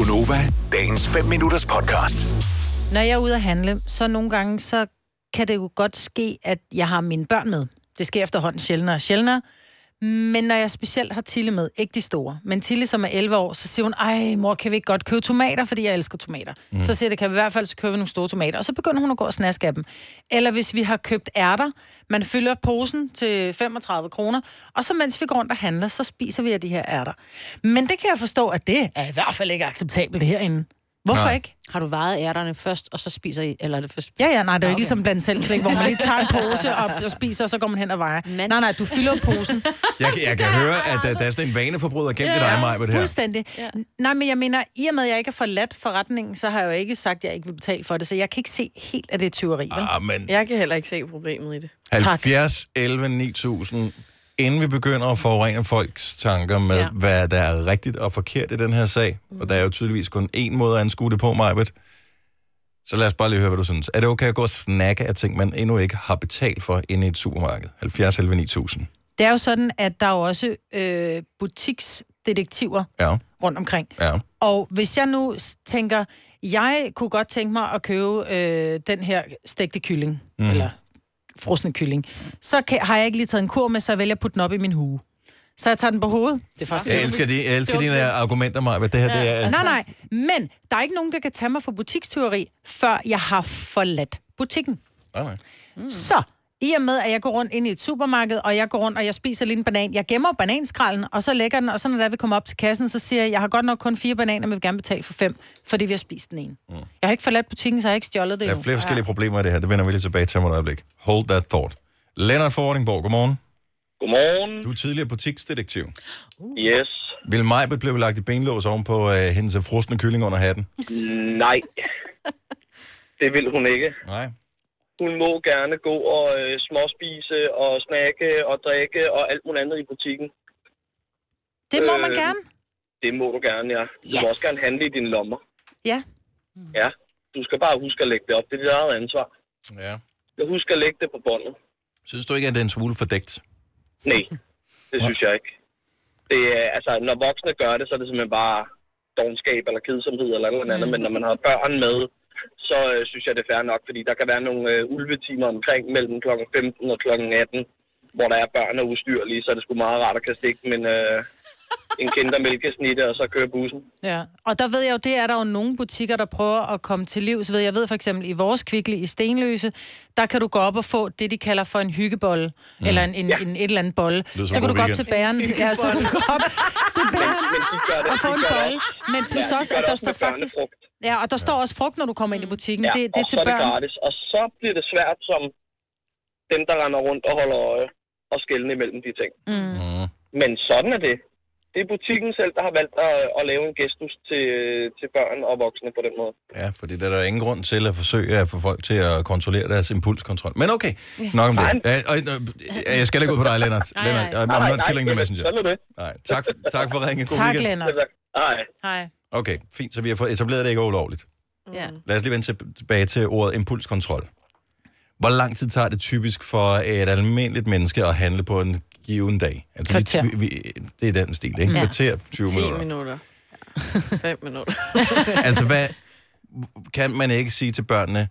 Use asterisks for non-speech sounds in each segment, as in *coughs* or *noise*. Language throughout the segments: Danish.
Gunova, dagens 5 minutters podcast. Når jeg er ude at handle, så nogle gange, så kan det jo godt ske, at jeg har mine børn med. Det sker efterhånden sjældnere og sjældnere. Men når jeg specielt har Tille med, ikke de store, men Tille, som er 11 år, så siger hun, ej mor, kan vi ikke godt købe tomater, fordi jeg elsker tomater. Mm. Så siger det, kan vi i hvert fald så købe nogle store tomater. Og så begynder hun at gå og snaske af dem. Eller hvis vi har købt ærter, man fylder posen til 35 kroner, og så mens vi går rundt og handler, så spiser vi af de her ærter. Men det kan jeg forstå, at det er i hvert fald ikke acceptabelt herinde. Hvorfor Nej. ikke? Har du vejet ærterne først, og så spiser I, eller er det først? Ja, ja, nej, det er jo ikke Okay. ligesom blandt selv slik, hvor man lige tager en *laughs* pose op og spiser, og så går man hen og vejer. Men- Nej, nej, du fylder posen. *laughs* Jeg, kan- jeg kan høre, at uh, der er sådan en vaneforbryder gennem ja, dig, mig på det her. Fuldstændig. Ja. Nej, men jeg mener, i og med, at jeg ikke har forladt forretningen, så har jeg jo ikke sagt, at jeg ikke vil betale for det, så jeg kan ikke se helt, at det er tyveri. vel? Ah, men Jeg kan heller ikke se problemet i det. 70, 11, 9000, inden vi begynder at forurene folks tanker med, ja. Hvad der er rigtigt og forkert i den her sag, og der er jo tydeligvis kun én måde at anskue det på, Majbet. Så lad os bare lige høre, hvad du synes. Er det okay at gå og snakke af ting, man endnu ikke har betalt for inde i et supermarked? 70, 11, 9000. Det er jo sådan, at der er jo også øh, butiksdetektiver Ja, rundt omkring. ja. Og hvis jeg nu tænker, jeg kunne godt tænke mig at købe øh, den her stegte kylling, mm. eller frosne kylling, så kan, har jeg ikke lige taget en kur med, så jeg vælger at putte den op i min hue. Så jeg tager den på hovedet. Det er faktisk Jeg elsker, de, jeg elsker dine argumenter, Majbet. Det her, det er... Nej, nej, men der er ikke nogen, der kan tage mig for butikstyveri, før jeg har forladt butikken. Nej, nej. Mm. Så, i og med, at jeg går rundt ind i et supermarked, og jeg går rundt, og jeg spiser lige en banan, jeg gemmer bananskralden, og så lægger den, og så når der vi kommer op til kassen, så siger jeg, jeg har godt nok kun fire bananer, men vil gerne betale for fem, fordi vi har spist den ene. Mm. Jeg har ikke forladt butikken, så jeg har ikke stjålet det Der er flere forskellige problemer i det her. Det vender vi lige tilbage til om et øjeblik. Hold that thought. Lennart Fordingborg, godmorgen. Godmorgen. Du er tidligere butiksdetektiv. Yes. Vil Majbet blive lagt i benlås oven på øh, hendes frosne kylling under hatten? Nej. *laughs* Det vil hun ikke. Nej. Hun må gerne gå og øh, småspise og snakke og drikke og alt muligt andet i butikken. Det må man Øh, gerne. Det må du gerne, ja. Du yes. må også gerne handle i dine lommer. Ja. Ja. Du skal bare huske at lægge det op. Det er dit eget ansvar. Ja. Jeg husker at lægge det på båndet. Synes du ikke, at det er en smule fordækt? Nej, det synes jeg ikke. Det er, altså, når voksne gør det, så er det simpelthen bare dogenskab eller kedsomhed eller noget andet. Men når man har børn med, så øh, synes jeg, det er fair nok, fordi der kan være nogle øh, ulvetimer omkring mellem kl. 15 og kl. 18, hvor der er børn og ustyrlige, så er det sgu meget rart at kan stikke men... øh, en kindermælkesnitte og så køre bussen. Ja, og der ved jeg jo, det er der jo nogle butikker, der prøver at komme til livs ved. Jeg ved for eksempel, i vores kvikle i Stenløse, der kan du gå op og få det, de kalder for en hyggebolle, mm. eller en, en, Ja. en, et eller andet bolle. Så kan du gå op til bageren, ja, så kan du gå op til det, og få en bolle. Men plus Ja, også, at der også står faktisk... Ja, og der står også frugt, når du kommer ind i butikken. Ja, det, det er til så er det børn. gratis. Og så bliver det svært som dem, der render rundt og holder øje og skælne imellem de ting. Mm. Mm. Men sådan er det. Det er butikken selv, der har valgt at, at lave en gestus til, til børn og voksne på den måde. Ja, fordi der er der ingen grund til at forsøge at få folk til at kontrollere deres impulskontrol. Men okay, nok om det. Nej. Ja, og, øh, jeg skal ikke ud på dig, Lennart. Nej, Lennart, nej. I'm, I'm not killing the messenger. Sådan er det. Nej, tak, tak for ringen. God Tak, weekend. Lennart. Hej. Hej. Okay, fint. Så vi har fået etableret, det ikke er ulovligt. Ja. Lad os lige vende til- tilbage til ordet impulskontrol. Hvor lang tid tager det typisk for et almindeligt menneske at handle på en given dag? Altså, Kvarter. Vi, vi, det er den stil, ikke? Ja. Kvarter, 20 10 minutter. minutter. 5 minutter. *laughs* Altså, hvad kan man ikke sige til børnene,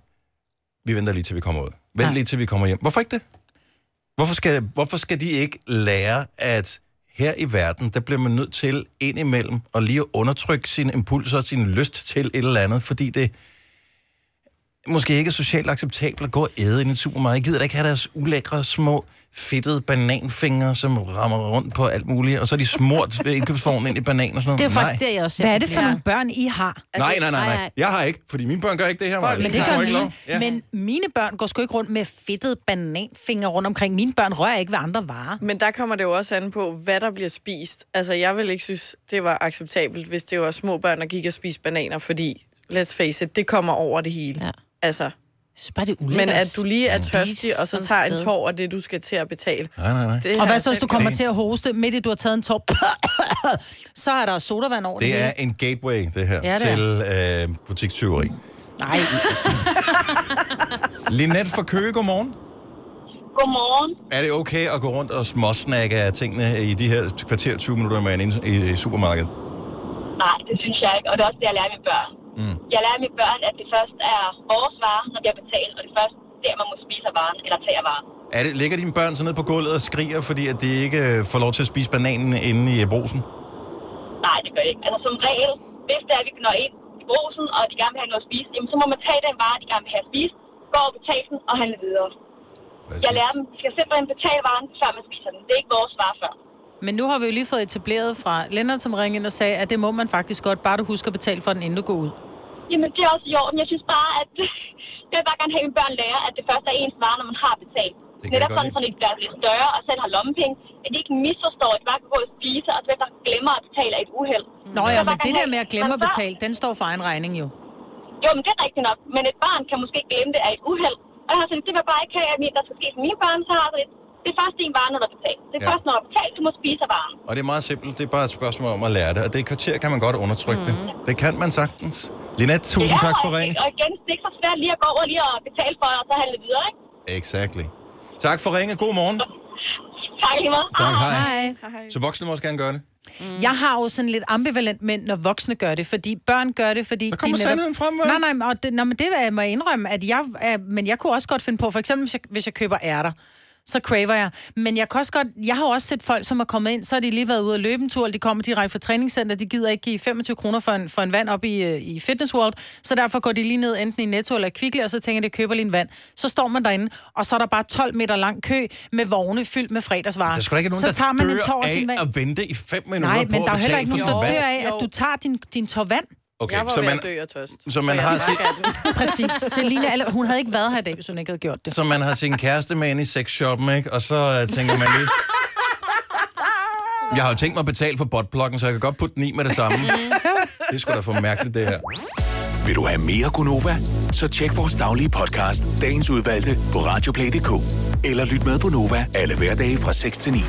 vi venter lige til vi kommer ud. Vent Nej. lige til vi kommer hjem. Hvorfor ikke det? Hvorfor skal, hvorfor skal de ikke lære, at her i verden, der bliver man nødt til indimellem at lige at undertrykke sine impulser og sin lyst til et eller andet, fordi det måske ikke er socialt acceptabelt at gå og æde ind i et supermarked. Jeg gider da ikke have deres ulækre små fedtede bananfingre, som rammer rundt på alt muligt, og så er de smurt ved indkøbsvognen ind i banan og sådan noget. Det er jo Nej. faktisk det, jeg også Hvad er det for problemet. nogle børn, I har? Nej, nej, nej, nej, nej. Jeg har ikke, fordi mine børn gør ikke det her. Maja. Men det gør mine. Ja. Men mine børn går sgu ikke rundt med fedtede bananfingre rundt omkring. Mine børn rører ikke ved andre varer. Men der kommer det jo også an på, hvad der bliver spist. Altså, jeg vil ikke synes, det var acceptabelt, hvis det var små børn, der gik og spiste bananer, fordi, let's face it, det kommer over det hele. Ja. Altså, synes bare, det er ulækkert men at du lige er tørstig, og så tager en tår af det, du skal til at betale. Nej, nej, nej. Det Og hvad så, hvis selv du kommer til at hoste, midt i du har taget en tår, *coughs* så er der sodavand over det, Det er en gateway, det her, Ja, det er. til øh, butikstyveri. Nej, *laughs* Linette fra Køge, godmorgen. Godmorgen. Er det okay at gå rundt og småsnakke af tingene i de her kvarter 20 minutter, man er inde i, i supermarkedet? Nej, det synes jeg ikke, og det er også det, jeg lærer mine børn. Mm. Jeg lærer mine børn, at det først er vores varer, når de har betalt, og det først der, man må spise af varen, eller tage af varen. Er det, ligger dine børn så ned på gulvet og skriger, fordi at de ikke øh, får lov til at spise bananen inde i øh, brosen? Nej, det gør det ikke. Altså som regel, hvis det er, at vi når ind i brosen, og de gerne vil have noget at spise, jamen, så må man tage den vare, de gerne vil have at spise, gå og betale den og handle videre. Præcis. Jeg lærer dem, de skal simpelthen betale varen, før man spiser den. Det er ikke vores vare før. Men nu har vi jo lige fået etableret fra Lennart, som ringede ind og sagde, at det må man faktisk godt, bare du husker at betale for den, inden du går ud. Jamen, det er også i orden. Jeg synes bare, at *laughs* jeg vil bare gerne have, at mine børn lærer, at det først er ens vare, når man har betalt. Det Netop sådan, så de bliver lidt større og selv har lommepenge. At de ikke misforstår, at de bare kan gå og spise, og så bare glemmer at betale af et uheld. Nå Så ja, men det der med at glemme at betale, den står for egen regning jo. Jo, men det er rigtigt nok. Men et barn kan måske glemme det af et uheld. Og jeg har sådan, det vil jeg bare ikke have, at der skal ske for mine børn. Så har lidt, det er først din vare, når der er betalt. Det er Ja. først, når der er betalt, du må spise af varen. Og det er meget simpelt. Det er bare et spørgsmål om at lære det. Og det i kvarter kan man godt undertrykke mm. det. Det kan man sagtens. Linette, tusind Ja, tak for og- ringen. Og igen, det er ikke så svært lige at gå over lige og betale for, og så handle videre, ikke? Exactly. Tak for ringen. God morgen. *laughs* Tak lige meget. Tak, hej. Hej. Så voksne må også gerne gøre det. Mm. Jeg har jo sådan lidt ambivalent med, når voksne gør det, fordi børn gør det, fordi... Der kommer de sandheden frem, hva'? Nej, nej, og det, nå, men det er- må jeg indrømme, at jeg... Er, men jeg kunne også godt finde på, for eksempel hvis jeg, hvis jeg køber ærter, så craver jeg. Men jeg kan også godt... Jeg har også set folk, som er kommet ind, så har de lige været ude at løbe en tur, eller de kommer direkte fra træningscenter, de gider ikke give 25 kroner for en, for en vand op i, øh, i Fitness World, så derfor går de lige ned enten i Netto eller Kvickly, og så tænker de, jeg køber lige en vand. Så står man derinde, og så er der bare 12 meter lang kø med vogne fyldt med fredagsvarer. Der er ikke nogen, så tager man der en tår af sin vand. at vente i fem minutter Nej, på men der er at heller ikke nogen, der dør af, at du tager din, din tår vand. Okay, Jeg var så ved man, at dø af tørst. så man har den. *laughs* Præcis. Selina, eller, hun havde ikke været her i dag, hvis hun ikke havde gjort det. så man har sin kæreste med ind i sexshoppen, ikke? Og så øh, tænker man lige... Jeg har jo tænkt mig at betale for botplukken, så jeg kan godt putte den i med det samme. *laughs* Det sgu da for mærkeligt, det her. Vil du have mere Gunova? Så tjek vores daglige podcast, dagens udvalgte, på radioplay.dk. Eller lyt med på Nova alle hverdage fra 6 til 9.